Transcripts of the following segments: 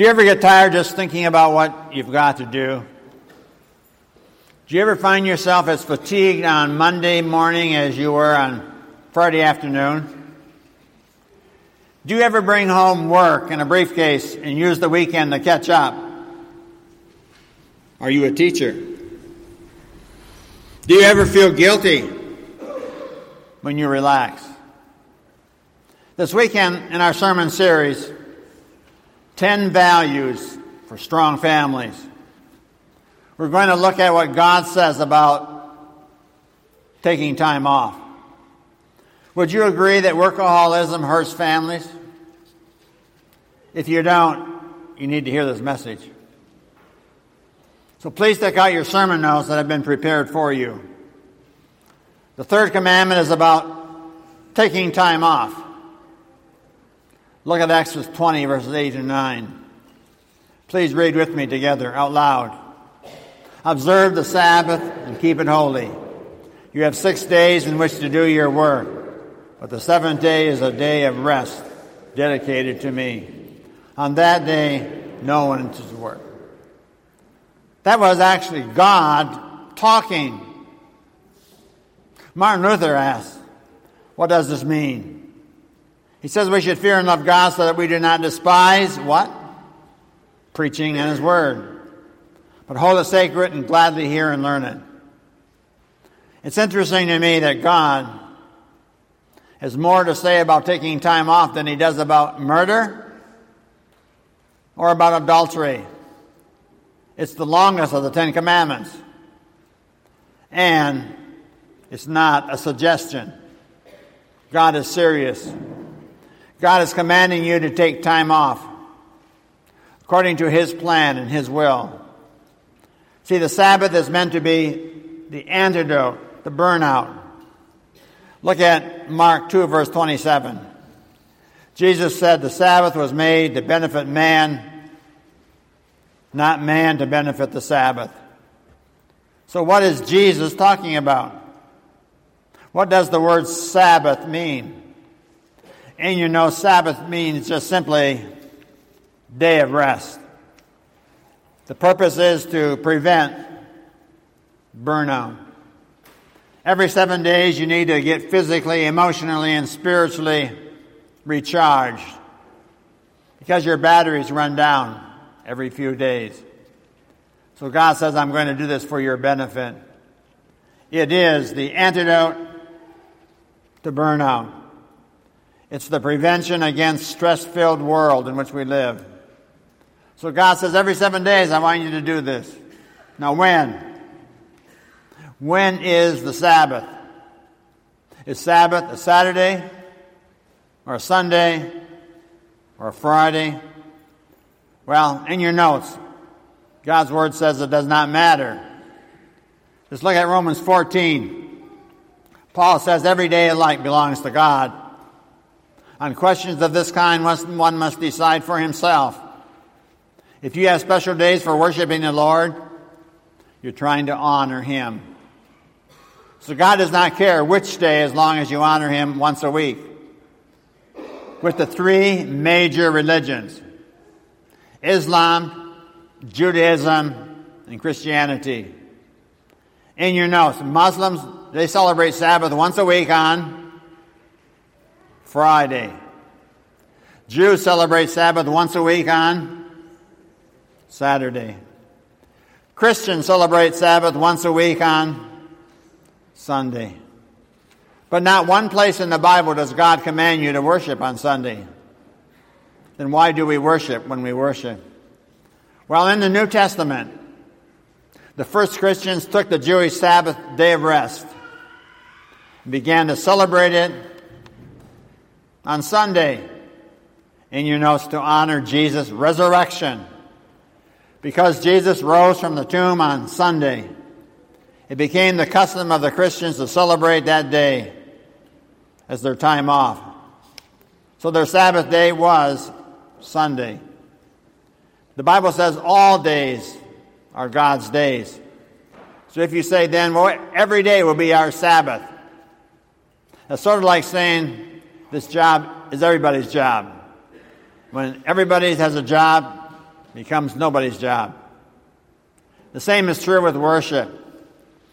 Do you ever get tired just thinking about what you've got to do? Do you ever find yourself as fatigued on Monday morning as you were on Friday afternoon? Do you ever bring home work in a briefcase and use the weekend to catch up? Are you a teacher? Do you ever feel guilty when you relax? This weekend in our sermon series, 10 Values for Strong Families. We're going to look at what God says about taking time off. Would you agree that workaholism hurts families? If you don't, you need to hear this message. So please take out your sermon notes that have been prepared for you. The third commandment is about taking time off. Look at Exodus 20, verses 8 and 9. Please read with me together out loud. Observe the Sabbath and keep it holy. You have six days in which to do your work, but the seventh day is a day of rest dedicated to me. On that day, no one is work. That was actually God talking. Martin Luther asked, What does this mean? He says we should fear and love God so that we do not despise what? Preaching and His Word but hold it sacred and gladly hear and learn it. It's interesting to me that God has more to say about taking time off than he does about murder or about adultery. It's the longest of the Ten Commandments. And it's not a suggestion. God is serious. God is commanding you to take time off according to His plan and His will. See, the Sabbath is meant to be the antidote, the burnout. Look at Mark 2, verse 27. Jesus said the Sabbath was made to benefit man, not man to benefit the Sabbath. So, what is Jesus talking about? What does the word Sabbath mean? And you know, Sabbath means just simply day of rest. The purpose is to prevent burnout. Every seven days, you need to get physically, emotionally, and spiritually recharged because your batteries run down every few days. So God says, I'm going to do this for your benefit. It is the antidote to burnout. It's the prevention against stress-filled world in which we live. So God says, every seven days, I want you to do this. Now, when? When is the Sabbath? Is Sabbath a Saturday or a Sunday or a Friday? Well, in your notes, God's Word says it does not matter. Just look at Romans 14. Paul says every day alike belongs to God. On questions of this kind, one must decide for himself. If you have special days for worshiping the Lord, you're trying to honor Him. So God does not care which day as long as you honor Him once a week. With the three major religions Islam, Judaism, and Christianity. In your notes, Muslims, they celebrate Sabbath once a week on Friday. Jews celebrate Sabbath once a week on Saturday. Christians celebrate Sabbath once a week on Sunday. But not one place in the Bible does God command you to worship on Sunday. Then why do we worship when we worship? Well, in the New Testament, the first Christians took the Jewish Sabbath day of rest and began to celebrate it on Sunday. In your notes to honor Jesus' resurrection because Jesus rose from the tomb on Sunday, it became the custom of the Christians to celebrate that day as their time off. So their Sabbath day was Sunday. The Bible says all days are God's days. So if you say then, well, every day will be our Sabbath, that's sort of like saying this job is everybody's job. When everybody has a job, it becomes nobody's job. The same is true with worship.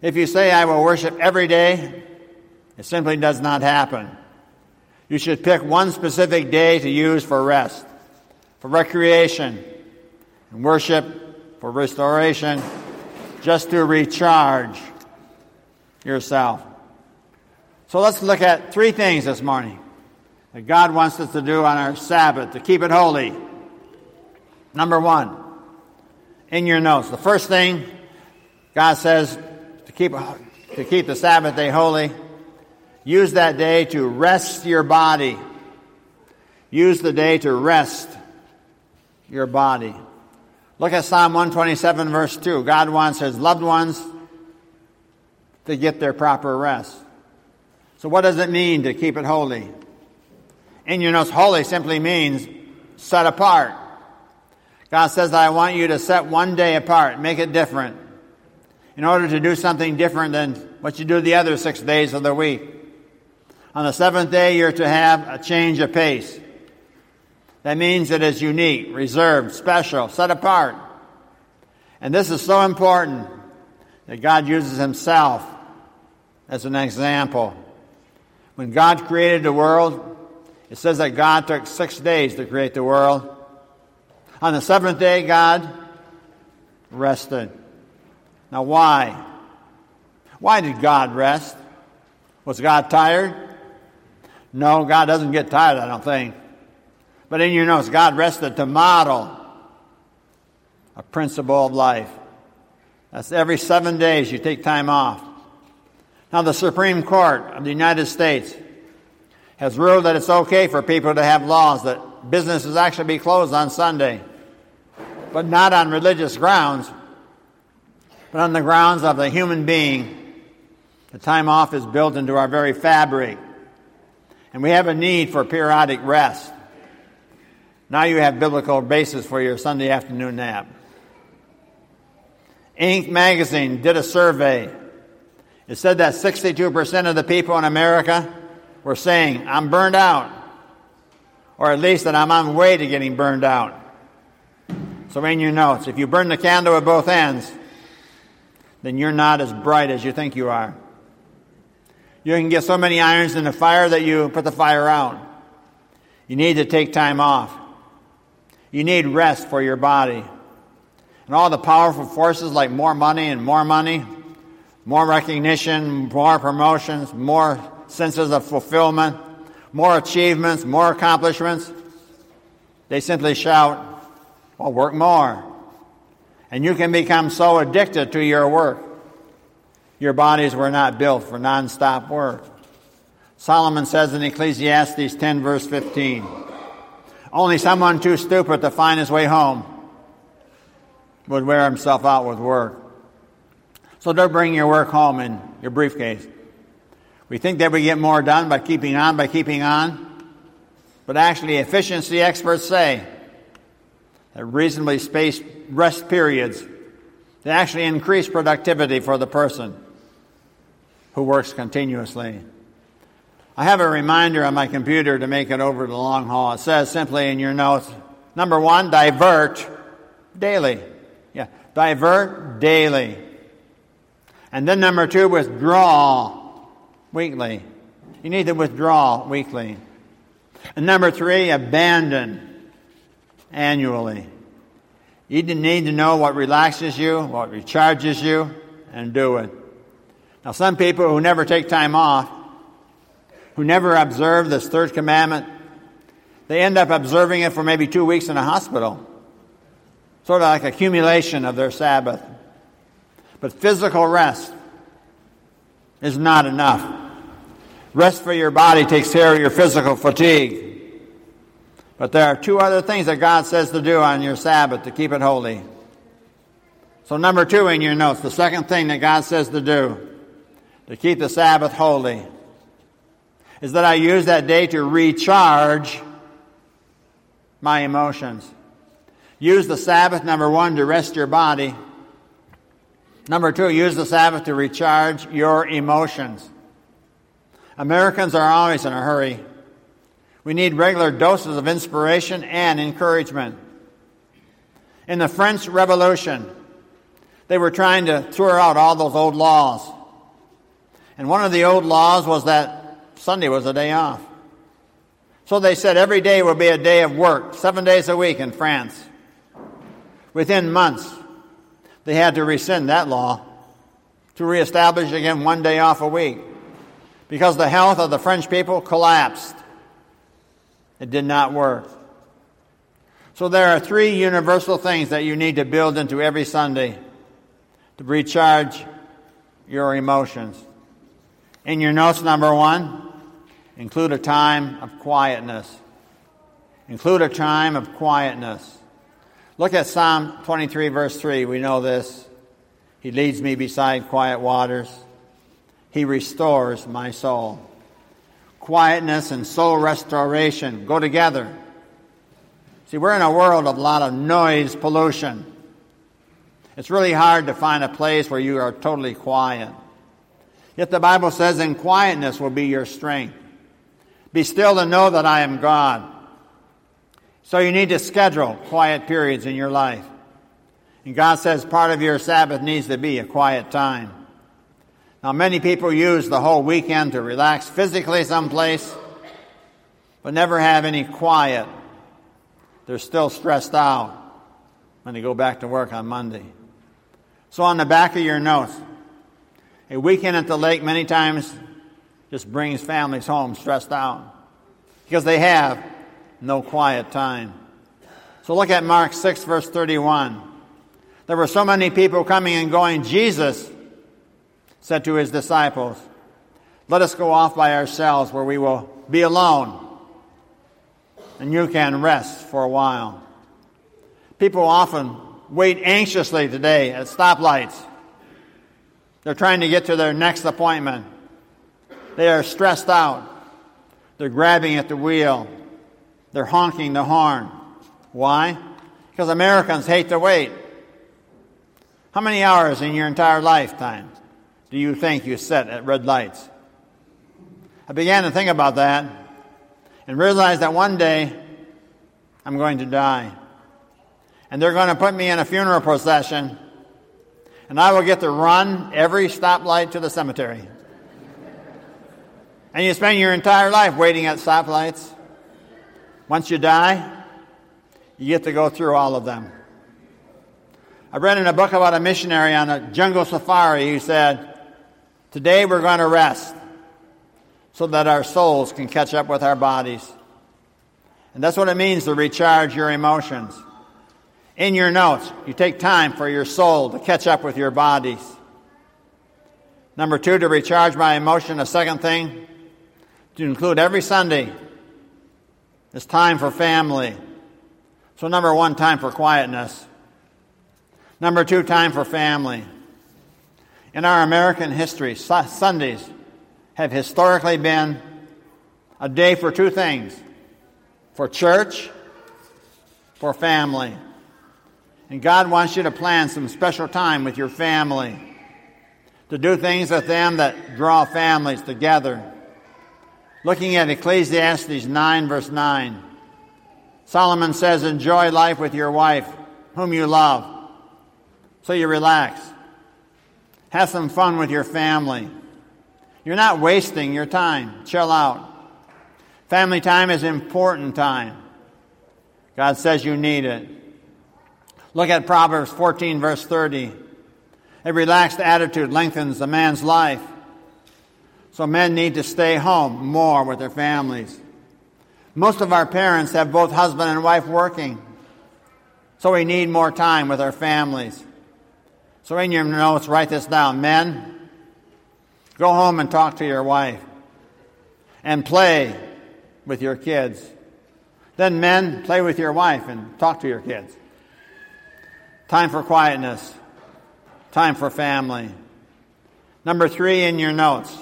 If you say, I will worship every day, it simply does not happen. You should pick one specific day to use for rest, for recreation, and worship, for restoration, just to recharge yourself. So let's look at three things this morning that God wants us to do on our Sabbath to keep it holy. Number one, in your notes, the first thing God says to keep, to keep the Sabbath day holy, use that day to rest your body. Use the day to rest your body. Look at Psalm 127, verse 2. God wants his loved ones to get their proper rest. So, what does it mean to keep it holy? In your notes, holy simply means set apart. God says that I want you to set one day apart, make it different, in order to do something different than what you do the other six days of the week. On the seventh day, you're to have a change of pace. That means it is unique, reserved, special, set apart. And this is so important that God uses Himself as an example. When God created the world, it says that God took six days to create the world. On the seventh day, God rested. Now, why? Why did God rest? Was God tired? No, God doesn't get tired, I don't think. But in your notes, God rested to model a principle of life. That's every seven days you take time off. Now, the Supreme Court of the United States has ruled that it's okay for people to have laws that businesses actually be closed on Sunday, but not on religious grounds, but on the grounds of the human being. The time off is built into our very fabric, and we have a need for periodic rest. Now you have biblical basis for your Sunday afternoon nap. Inc. magazine did a survey. It said that 62% of the people in America were saying, I'm burned out or at least that I'm on the way to getting burned out. So, in your notes, if you burn the candle at both ends, then you're not as bright as you think you are. You can get so many irons in the fire that you put the fire out. You need to take time off. You need rest for your body. And all the powerful forces like more money and more money, more recognition, more promotions, more senses of fulfillment, more achievements, more accomplishments. They simply shout, well, work more. And you can become so addicted to your work. Your bodies were not built for nonstop work. Solomon says in Ecclesiastes 10, verse 15, only someone too stupid to find his way home would wear himself out with work. So don't bring your work home in your briefcase. We think that we get more done by keeping on, by keeping on. But actually, efficiency experts say that reasonably spaced rest periods they actually increase productivity for the person who works continuously. I have a reminder on my computer to make it over the long haul. It says simply in your notes number one, divert daily. Yeah, divert daily. And then number two, withdraw weekly. You need to withdraw weekly. And number three, abandon annually. You need to know what relaxes you, what recharges you, and do it. Now, some people who never take time off, who never observe this third commandment, they end up observing it for maybe two weeks in a hospital. Sort of like accumulation of their Sabbath. But physical rest is not enough. Rest for your body takes care of your physical fatigue. But there are two other things that God says to do on your Sabbath to keep it holy. So, number two in your notes, the second thing that God says to do to keep the Sabbath holy is that I use that day to recharge my emotions. Use the Sabbath, number one, to rest your body. Number two, use the Sabbath to recharge your emotions. Americans are always in a hurry. We need regular doses of inspiration and encouragement. In the French Revolution, they were trying to throw out all those old laws. And one of the old laws was that Sunday was a day off. So they said every day will be a day of work, seven days a week in France. Within months, they had to rescind that law to reestablish again one day off a week because the health of the French people collapsed. It did not work. So there are three universal things that you need to build into every Sunday to recharge your emotions. In your notes, number one, include a time of quietness. Include a time of quietness. Look at Psalm 23, verse 3. We know this. He leads me beside quiet waters. He restores my soul. Quietness and soul restoration go together. See, we're in a world of a lot of noise pollution. It's really hard to find a place where you are totally quiet. Yet the Bible says, in quietness will be your strength. Be still and know that I am God. So you need to schedule quiet periods in your life. And God says part of your Sabbath needs to be a quiet time. Now, many people use the whole weekend to relax physically someplace, but never have any quiet they're still stressed out when they go back to work on Monday. So, on the back of your notes, a weekend at the lake many times just brings families home stressed out because they have no quiet time. So, look at Mark 6, verse 31. There were so many people coming and going. Jesus said to his disciples, Let us go off by ourselves where we will be alone and you can rest for a while. People often wait anxiously today at stoplights. They're trying to get to their next appointment. They are stressed out. They're grabbing at the wheel. They're honking the horn. Why? Because Americans hate to wait. How many hours in your entire lifetime do you think you sit at red lights? I began to think about that and realized that one day I'm going to die. And they're going to put me in a funeral procession, and I will get to run every stoplight to the cemetery. And you spend your entire life waiting at stoplights. Once you die, you get to go through all of them. I read in a book about a missionary on a jungle safari who said, Today we're going to rest so that our souls can catch up with our bodies. And that's what it means to recharge your emotions. In your notes, you take time for your soul to catch up with your bodies. Number two, to recharge my emotion, a second thing, to include every Sunday, is time for family. So, number one, time for quietness. Number two, time for family. In our American history, Sundays have historically been a day for two things for church, for family. And God wants you to plan some special time with your family, to do things with them that draw families together. Looking at Ecclesiastes 9, verse 9, Solomon says, Enjoy life with your wife, whom you love, so you relax. Have some fun with your family. You're not wasting your time. Chill out. Family time is important time. God says you need it. Look at Proverbs 14, verse 30. A relaxed attitude lengthens a man's life. So men need to stay home more with their families. Most of our parents have both husband and wife working. So we need more time with our families. So in your notes, write this down. Men, Go home and talk to your wife and play with your kids. Then, men, play with your wife and talk to your kids. Time for quietness, time for family. Number three in your notes.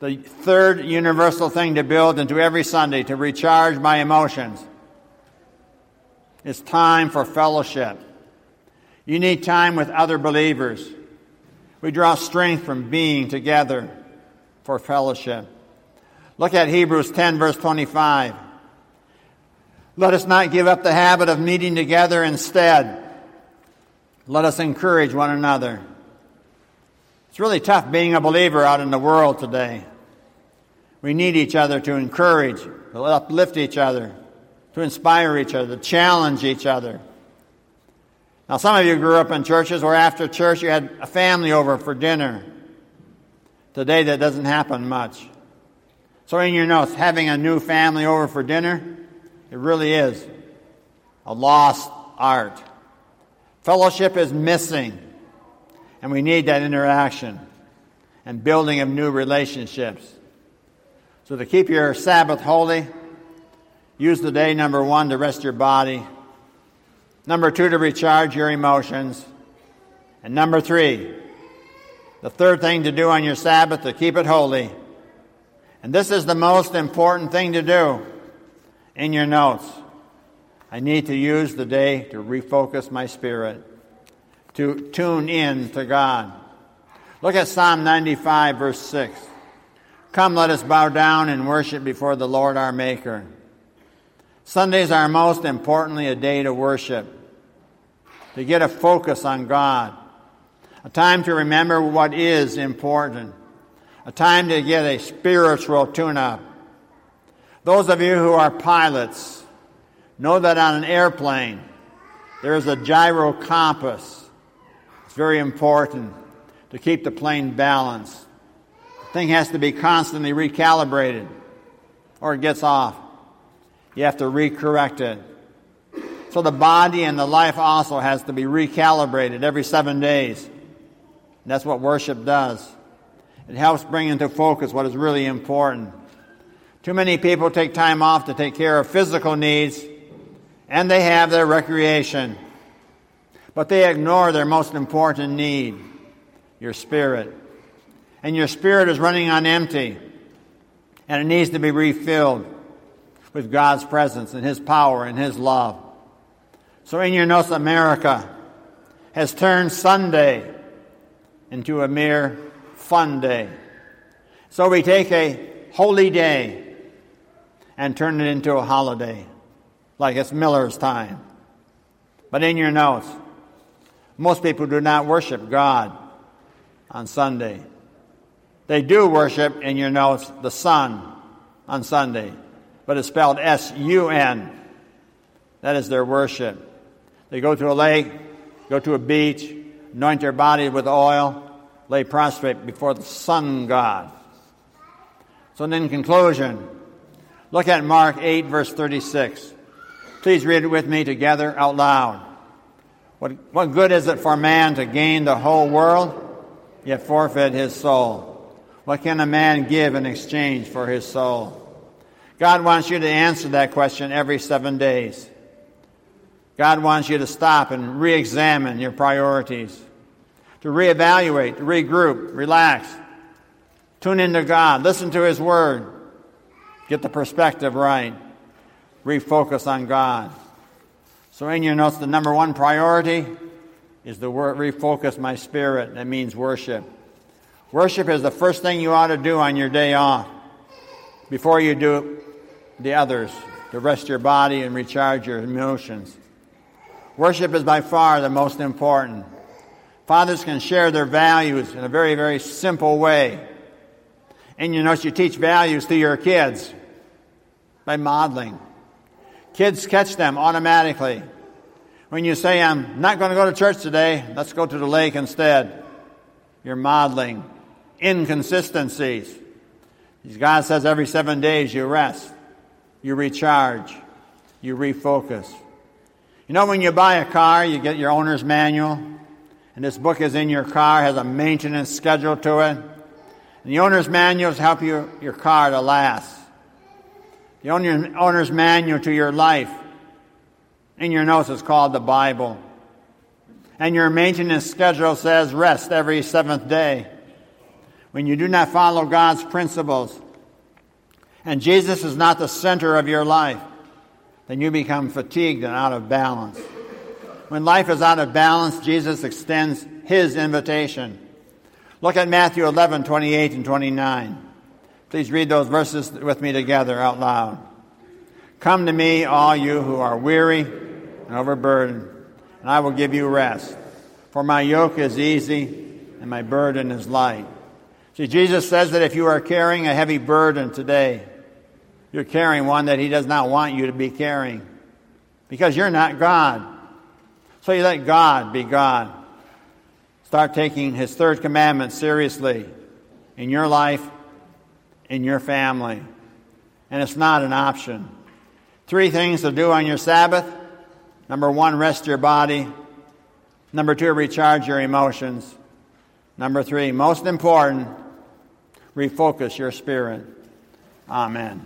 The third universal thing to build into every Sunday to recharge my emotions is time for fellowship. You need time with other believers. We draw strength from being together for fellowship. Look at Hebrews 10, verse 25. Let us not give up the habit of meeting together instead. Let us encourage one another. It's really tough being a believer out in the world today. We need each other to encourage, to uplift each other, to inspire each other, to challenge each other. Now, some of you grew up in churches where after church you had a family over for dinner. Today, that doesn't happen much. So, in your notes, having a new family over for dinner, it really is a lost art. Fellowship is missing, and we need that interaction and building of new relationships. So, to keep your Sabbath holy, use the day number one to rest your body, number two to recharge your emotions, and number three, the third thing to do on your Sabbath to keep it holy. And this is the most important thing to do in your notes. I need to use the day to refocus my spirit, to tune in to God. Look at Psalm 95, verse 6. Come, let us bow down and worship before the Lord our Maker. Sundays are most importantly a day to worship, to get a focus on God, a time to remember what is important, a time to get a spiritual tune up. Those of you who are pilots know that on an airplane there is a gyro compass. It's very important to keep the plane balanced thing has to be constantly recalibrated or it gets off. You have to recorrect it. So the body and the life also has to be recalibrated every seven days. And that's what worship does. It helps bring into focus what is really important. Too many people take time off to take care of physical needs, and they have their recreation. But they ignore their most important need your spirit and your spirit is running on empty, and it needs to be refilled with God's presence and His power and His love. So, in your notes, America has turned Sunday into a mere fun day. So, we take a holy day and turn it into a holiday, like it's Miller's time. But in your notes, most people do not worship God on Sunday. They do worship, in your notes, the sun on Sunday, but it's spelled S U N. That is their worship. They go to a lake, go to a beach, anoint their body with oil, lay prostrate before the sun god. So, in conclusion, look at Mark 8, verse 36. Please read it with me together out loud. What, what good is it for man to gain the whole world, yet forfeit his soul? What can a man give in exchange for his soul? God wants you to answer that question every seven days. God wants you to stop and re examine your priorities, to reevaluate, to regroup, relax, tune into God, listen to His Word, get the perspective right, refocus on God. So, in your notes, the number one priority is the word refocus my spirit. That means worship. Worship is the first thing you ought to do on your day off before you do the others to rest your body and recharge your emotions. Worship is by far the most important. Fathers can share their values in a very, very simple way. And you notice you teach values to your kids by modeling. Kids catch them automatically. When you say, I'm not going to go to church today, let's go to the lake instead. You're modeling inconsistencies. God says every seven days you rest, you recharge, you refocus. You know, when you buy a car, you get your owner's manual, and this book is in your car, has a maintenance schedule to it. And the owner's manuals help you, your car to last. The owner, owner's manual to your life in your notes is called the Bible. And your maintenance schedule says rest every seventh day when you do not follow God's principles and Jesus is not the center of your life, then you become fatigued and out of balance. When life is out of balance, Jesus extends his invitation. Look at Matthew 11, 28 and 29. Please read those verses with me together out loud. Come to me, all you who are weary and overburdened, and I will give you rest. For my yoke is easy and my burden is light. See, Jesus says that if you are carrying a heavy burden today, you're carrying one that He does not want you to be carrying because you're not God. So you let God be God. Start taking His third commandment seriously in your life, in your family. And it's not an option. Three things to do on your Sabbath. Number one, rest your body. Number two, recharge your emotions. Number three, most important, refocus your spirit. Amen.